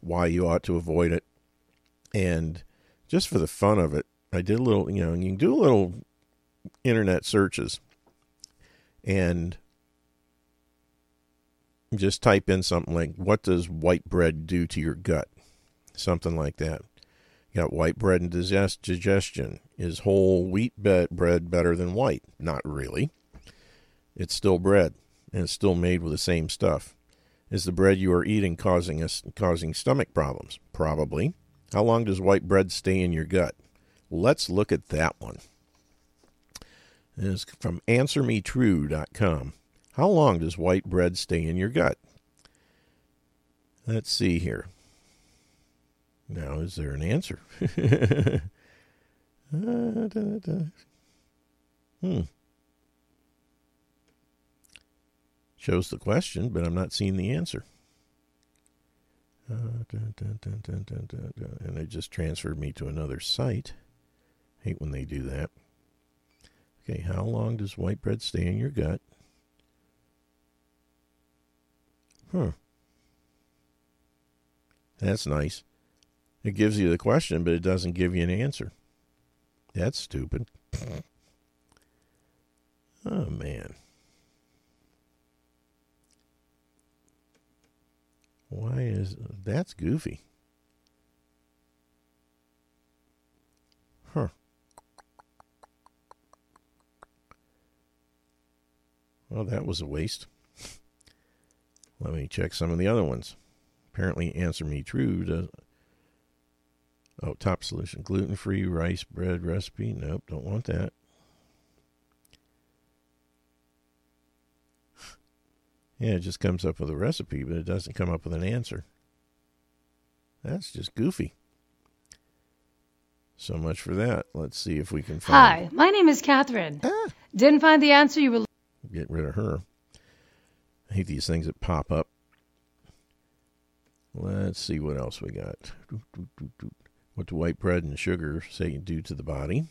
why you ought to avoid it. And just for the fun of it, I did a little, you know, and you can do a little internet searches and just type in something like, what does white bread do to your gut? Something like that. You got white bread and digest- digestion. Is whole wheat bread better than white? Not really. It's still bread and it's still made with the same stuff. Is the bread you are eating causing us causing stomach problems? Probably. How long does white bread stay in your gut? Let's look at that one. Is from answermetrue.com. How long does white bread stay in your gut? Let's see here. Now, is there an answer? Hmm. Shows the question, but I'm not seeing the answer. Uh, and they just transferred me to another site. Hate when they do that. Okay, how long does white bread stay in your gut? Huh. That's nice. It gives you the question, but it doesn't give you an answer. That's stupid. Oh, man. Why is that's goofy? Huh. Well, that was a waste. Let me check some of the other ones. Apparently, answer me true. Does, oh, top solution gluten free rice bread recipe. Nope, don't want that. Yeah, it just comes up with a recipe, but it doesn't come up with an answer. That's just goofy. So much for that. Let's see if we can find. Hi, my name is Catherine. Ah. Didn't find the answer you were. Get rid of her. I hate these things that pop up. Let's see what else we got. What do white bread and sugar say do to the body?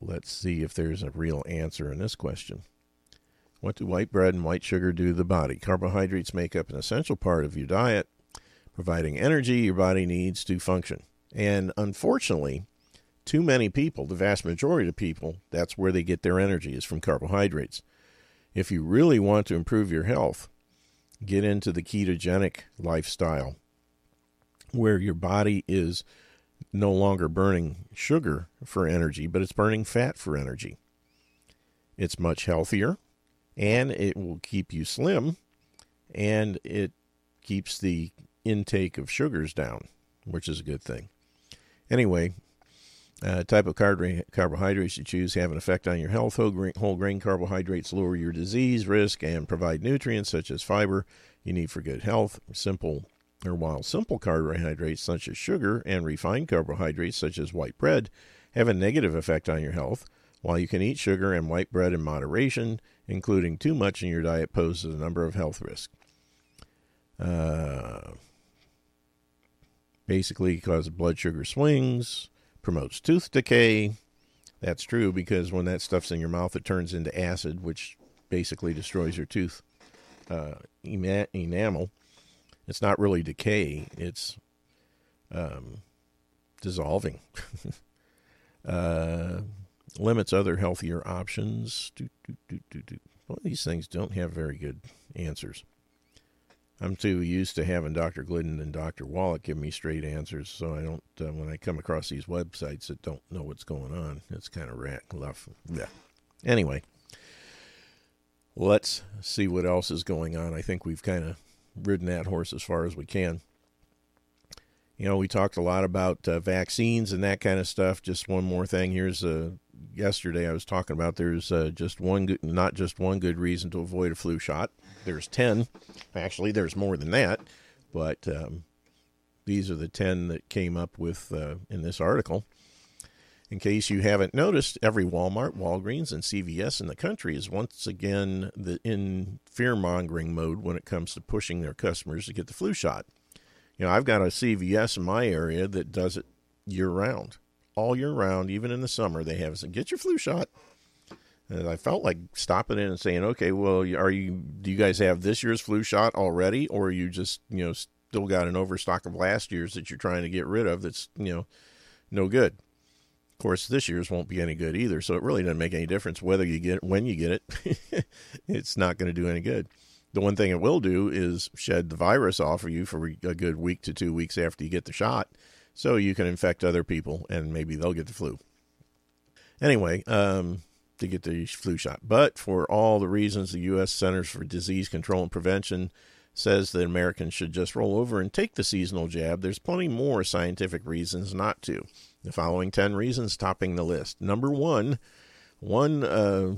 Let's see if there's a real answer in this question. What do white bread and white sugar do to the body? Carbohydrates make up an essential part of your diet, providing energy your body needs to function. And unfortunately, too many people, the vast majority of people, that's where they get their energy is from carbohydrates. If you really want to improve your health, get into the ketogenic lifestyle where your body is no longer burning sugar for energy, but it's burning fat for energy. It's much healthier and it will keep you slim and it keeps the intake of sugars down, which is a good thing. Anyway, uh, type of carbohydrates you choose have an effect on your health. Whole grain, whole grain carbohydrates lower your disease risk and provide nutrients such as fiber you need for good health. Simple or while simple carbohydrates such as sugar and refined carbohydrates such as white bread have a negative effect on your health, while you can eat sugar and white bread in moderation, including too much in your diet poses a number of health risks. Uh, basically, cause blood sugar swings, promotes tooth decay. That's true because when that stuff's in your mouth, it turns into acid, which basically destroys your tooth uh, enamel. It's not really decay; it's um, dissolving. uh, limits other healthier options. Do, do, do, well, these things don't have very good answers. I'm too used to having Dr. Glidden and Dr. Wallach give me straight answers, so I don't. Uh, when I come across these websites that don't know what's going on, it's kind of rat luff. Yeah. Anyway, let's see what else is going on. I think we've kind of ridden that horse as far as we can. You know, we talked a lot about uh, vaccines and that kind of stuff. Just one more thing. Here's a yesterday I was talking about there's uh, just one good, not just one good reason to avoid a flu shot. There's 10. Actually, there's more than that, but um, these are the 10 that came up with uh, in this article. In case you haven't noticed, every Walmart, Walgreens, and CVS in the country is once again the, in fear mongering mode when it comes to pushing their customers to get the flu shot. You know, I've got a CVS in my area that does it year round all year round, even in the summer. They have said, get your flu shot. And I felt like stopping in and saying, okay, well, are you? Do you guys have this year's flu shot already, or are you just you know still got an overstock of last year's that you're trying to get rid of? That's you know no good. Of course, this year's won't be any good either. So it really doesn't make any difference whether you get it when you get it. it's not going to do any good. The one thing it will do is shed the virus off of you for a good week to two weeks after you get the shot so you can infect other people and maybe they'll get the flu. Anyway, um, to get the flu shot. But for all the reasons the U.S. Centers for Disease Control and Prevention says that Americans should just roll over and take the seasonal jab, there's plenty more scientific reasons not to. The following 10 reasons topping the list. Number one, one uh,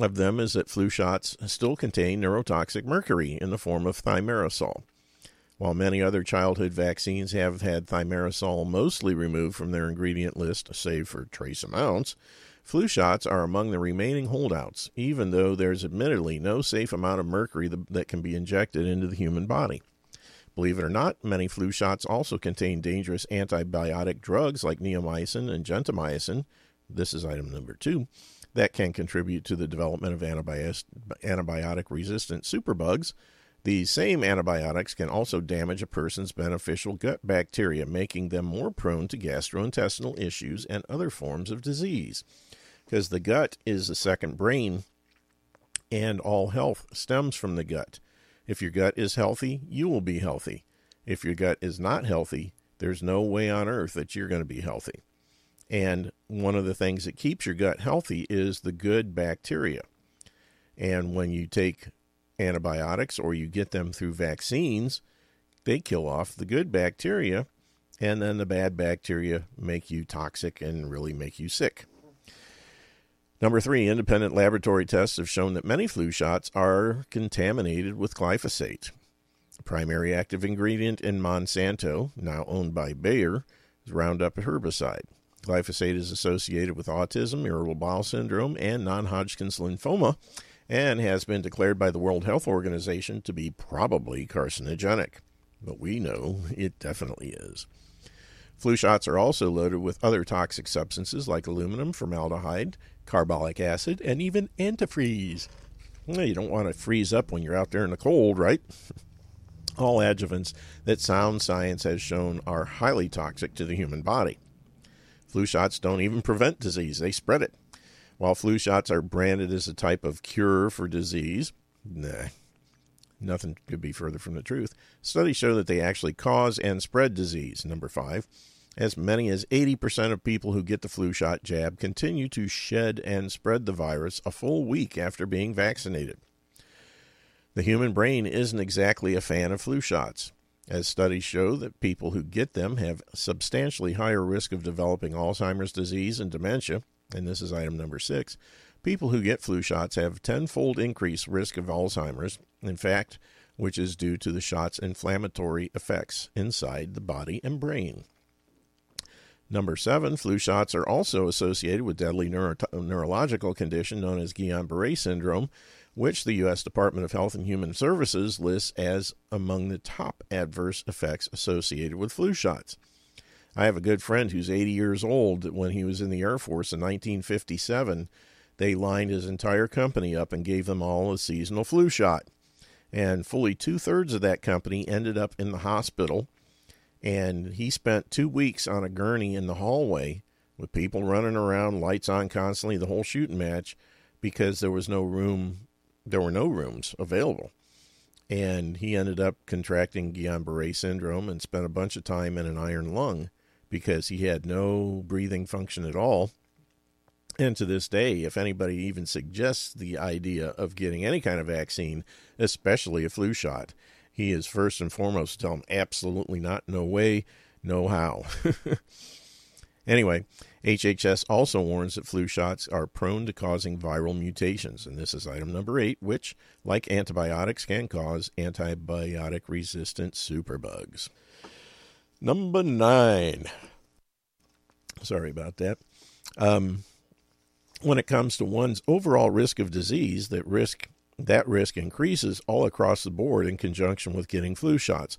of them is that flu shots still contain neurotoxic mercury in the form of thimerosal. While many other childhood vaccines have had thimerosal mostly removed from their ingredient list, save for trace amounts, flu shots are among the remaining holdouts, even though there's admittedly no safe amount of mercury that can be injected into the human body. Believe it or not, many flu shots also contain dangerous antibiotic drugs like neomycin and gentamicin. This is item number two that can contribute to the development of antibiotic resistant superbugs these same antibiotics can also damage a person's beneficial gut bacteria, making them more prone to gastrointestinal issues and other forms of disease. Because the gut is the second brain and all health stems from the gut. If your gut is healthy, you will be healthy. If your gut is not healthy, there's no way on earth that you're going to be healthy. And one of the things that keeps your gut healthy is the good bacteria. And when you take antibiotics or you get them through vaccines, they kill off the good bacteria, and then the bad bacteria make you toxic and really make you sick. Number three, independent laboratory tests have shown that many flu shots are contaminated with glyphosate. Primary active ingredient in Monsanto, now owned by Bayer, is Roundup herbicide. Glyphosate is associated with autism, irritable bowel syndrome, and non Hodgkin's lymphoma, and has been declared by the World Health Organization to be probably carcinogenic. But we know it definitely is. Flu shots are also loaded with other toxic substances like aluminum, formaldehyde, carbolic acid, and even antifreeze. Well, you don't want to freeze up when you're out there in the cold, right? All adjuvants that sound science has shown are highly toxic to the human body. Flu shots don't even prevent disease, they spread it. While flu shots are branded as a type of cure for disease, nah, nothing could be further from the truth. Studies show that they actually cause and spread disease. Number five, as many as 80% of people who get the flu shot jab continue to shed and spread the virus a full week after being vaccinated. The human brain isn't exactly a fan of flu shots, as studies show that people who get them have substantially higher risk of developing Alzheimer's disease and dementia, and this is item number six. People who get flu shots have tenfold increased risk of Alzheimer's, in fact, which is due to the shot's inflammatory effects inside the body and brain. Number seven, flu shots are also associated with deadly neuro- neurological condition known as Guillain-Barré syndrome, which the U.S. Department of Health and Human Services lists as among the top adverse effects associated with flu shots. I have a good friend who's 80 years old. When he was in the Air Force in 1957, they lined his entire company up and gave them all a seasonal flu shot. And fully two thirds of that company ended up in the hospital. And he spent two weeks on a gurney in the hallway with people running around, lights on constantly, the whole shooting match, because there was no room there were no rooms available. And he ended up contracting Guillain Barre syndrome and spent a bunch of time in an iron lung because he had no breathing function at all. And to this day, if anybody even suggests the idea of getting any kind of vaccine, especially a flu shot, he is first and foremost to tell them absolutely not, no way, no how. anyway, HHS also warns that flu shots are prone to causing viral mutations, and this is item number eight, which, like antibiotics, can cause antibiotic resistant superbugs. Number nine. Sorry about that. Um, when it comes to one's overall risk of disease, that risk that risk increases all across the board in conjunction with getting flu shots.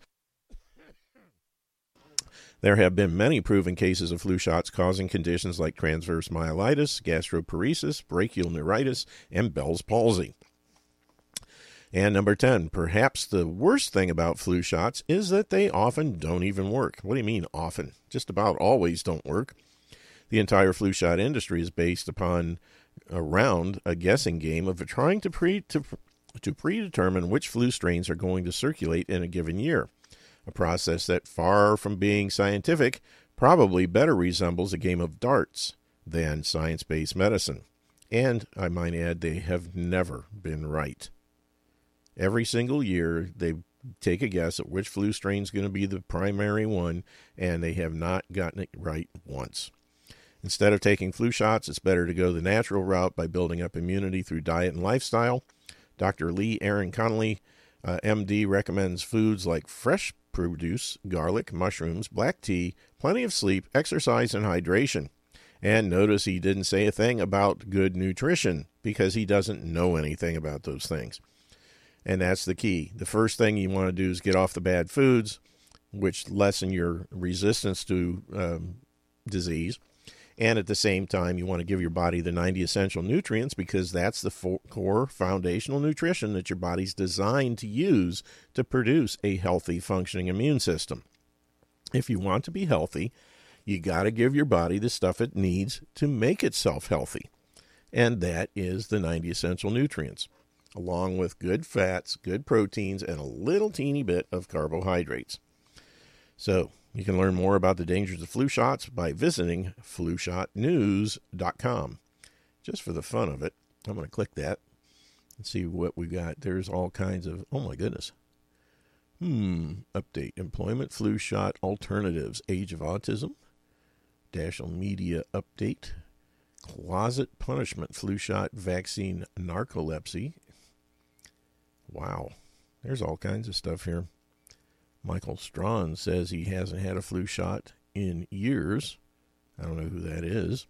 There have been many proven cases of flu shots causing conditions like transverse myelitis, gastroparesis, brachial neuritis, and Bell's palsy. And number 10, perhaps the worst thing about flu shots is that they often don't even work. What do you mean often? Just about always don't work. The entire flu shot industry is based upon around a guessing game of trying to pre to, to predetermine which flu strains are going to circulate in a given year a process that, far from being scientific, probably better resembles a game of darts than science based medicine. And I might add, they have never been right. Every single year, they take a guess at which flu strain is going to be the primary one, and they have not gotten it right once. Instead of taking flu shots, it's better to go the natural route by building up immunity through diet and lifestyle. Dr. Lee Aaron Connolly, uh, MD, recommends foods like fresh produce, garlic, mushrooms, black tea, plenty of sleep, exercise, and hydration. And notice he didn't say a thing about good nutrition because he doesn't know anything about those things. And that's the key. The first thing you want to do is get off the bad foods, which lessen your resistance to um, disease. And at the same time, you want to give your body the 90 essential nutrients because that's the fo- core foundational nutrition that your body's designed to use to produce a healthy, functioning immune system. If you want to be healthy, you got to give your body the stuff it needs to make itself healthy. and that is the 90 essential nutrients, along with good fats, good proteins, and a little teeny bit of carbohydrates. So, you can learn more about the dangers of flu shots by visiting flushotnews.com. Just for the fun of it, I'm going to click that and see what we got. There's all kinds of, oh my goodness. Hmm, update employment flu shot alternatives, age of autism, Dational media update, closet punishment flu shot vaccine narcolepsy. Wow, there's all kinds of stuff here. Michael Strawn says he hasn't had a flu shot in years. I don't know who that is.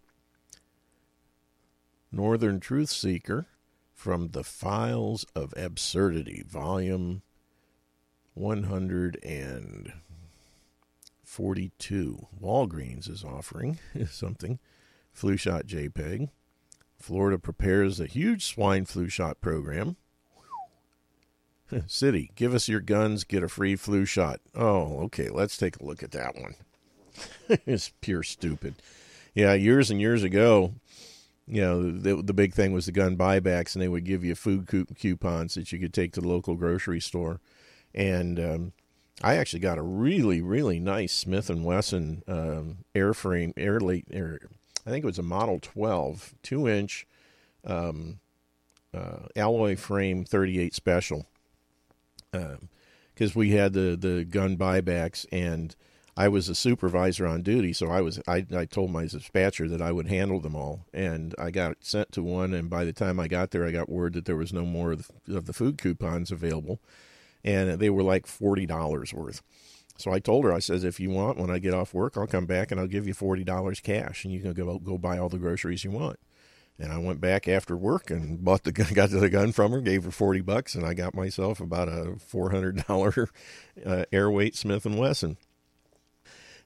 Northern Truth Seeker from the Files of Absurdity, Volume 142. Walgreens is offering something. Flu shot JPEG. Florida prepares a huge swine flu shot program. City, give us your guns, get a free flu shot. Oh, okay, let's take a look at that one. it's pure stupid. Yeah, years and years ago, you know, the, the big thing was the gun buybacks, and they would give you food coupons that you could take to the local grocery store. And um, I actually got a really, really nice Smith and Wesson um, airframe, air late, air, I think it was a Model 12, two inch um, uh, alloy frame 38 special because we had the the gun buybacks and I was a supervisor on duty, so I was I, I told my dispatcher that I would handle them all, and I got sent to one. And by the time I got there, I got word that there was no more of the, of the food coupons available, and they were like forty dollars worth. So I told her, I says, if you want, when I get off work, I'll come back and I'll give you forty dollars cash, and you can go go buy all the groceries you want. And I went back after work and bought the gun, got the gun from her, gave her forty bucks, and I got myself about a four hundred dollar uh, airweight Smith and Wesson.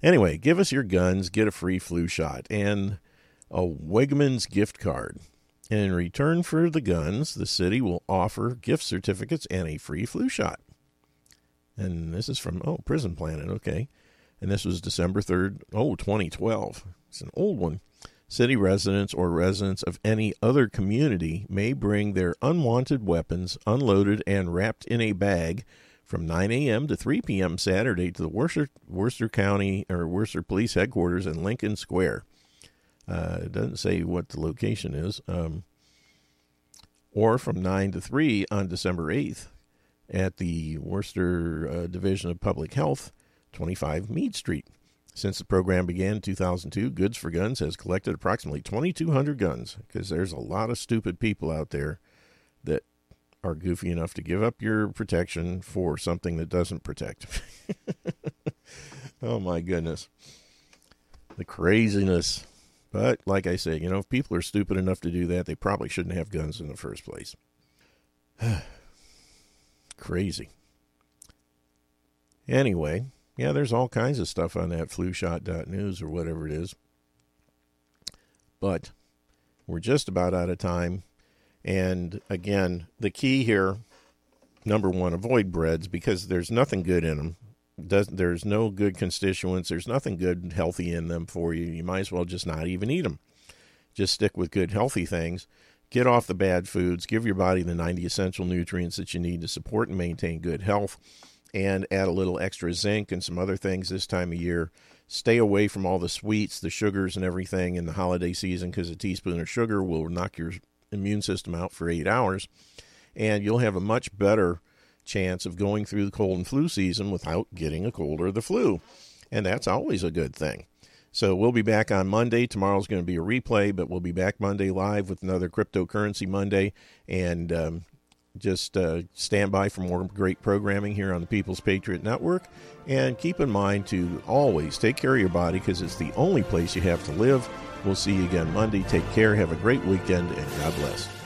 Anyway, give us your guns, get a free flu shot, and a Wegmans gift card. And in return for the guns, the city will offer gift certificates and a free flu shot. And this is from oh Prison Planet, okay. And this was December third, oh 2012. It's an old one. City residents or residents of any other community may bring their unwanted weapons unloaded and wrapped in a bag from 9 a.m. to 3 p.m. Saturday to the Worcester, Worcester County or Worcester Police Headquarters in Lincoln Square. Uh, it doesn't say what the location is. Um, or from 9 to 3 on December 8th at the Worcester uh, Division of Public Health, 25 Meade Street. Since the program began in 2002, Goods for Guns has collected approximately 2,200 guns because there's a lot of stupid people out there that are goofy enough to give up your protection for something that doesn't protect. oh my goodness. The craziness. But like I say, you know, if people are stupid enough to do that, they probably shouldn't have guns in the first place. Crazy. Anyway, yeah, there's all kinds of stuff on that flushot.news or whatever it is. But we're just about out of time. And again, the key here number one, avoid breads because there's nothing good in them. Does, there's no good constituents. There's nothing good and healthy in them for you. You might as well just not even eat them. Just stick with good, healthy things. Get off the bad foods. Give your body the 90 essential nutrients that you need to support and maintain good health and add a little extra zinc and some other things this time of year. Stay away from all the sweets, the sugars, and everything in the holiday season because a teaspoon of sugar will knock your immune system out for eight hours. And you'll have a much better chance of going through the cold and flu season without getting a cold or the flu. And that's always a good thing. So we'll be back on Monday. Tomorrow's going to be a replay, but we'll be back Monday live with another Cryptocurrency Monday. And um, just uh, stand by for more great programming here on the People's Patriot Network. And keep in mind to always take care of your body because it's the only place you have to live. We'll see you again Monday. Take care. Have a great weekend, and God bless.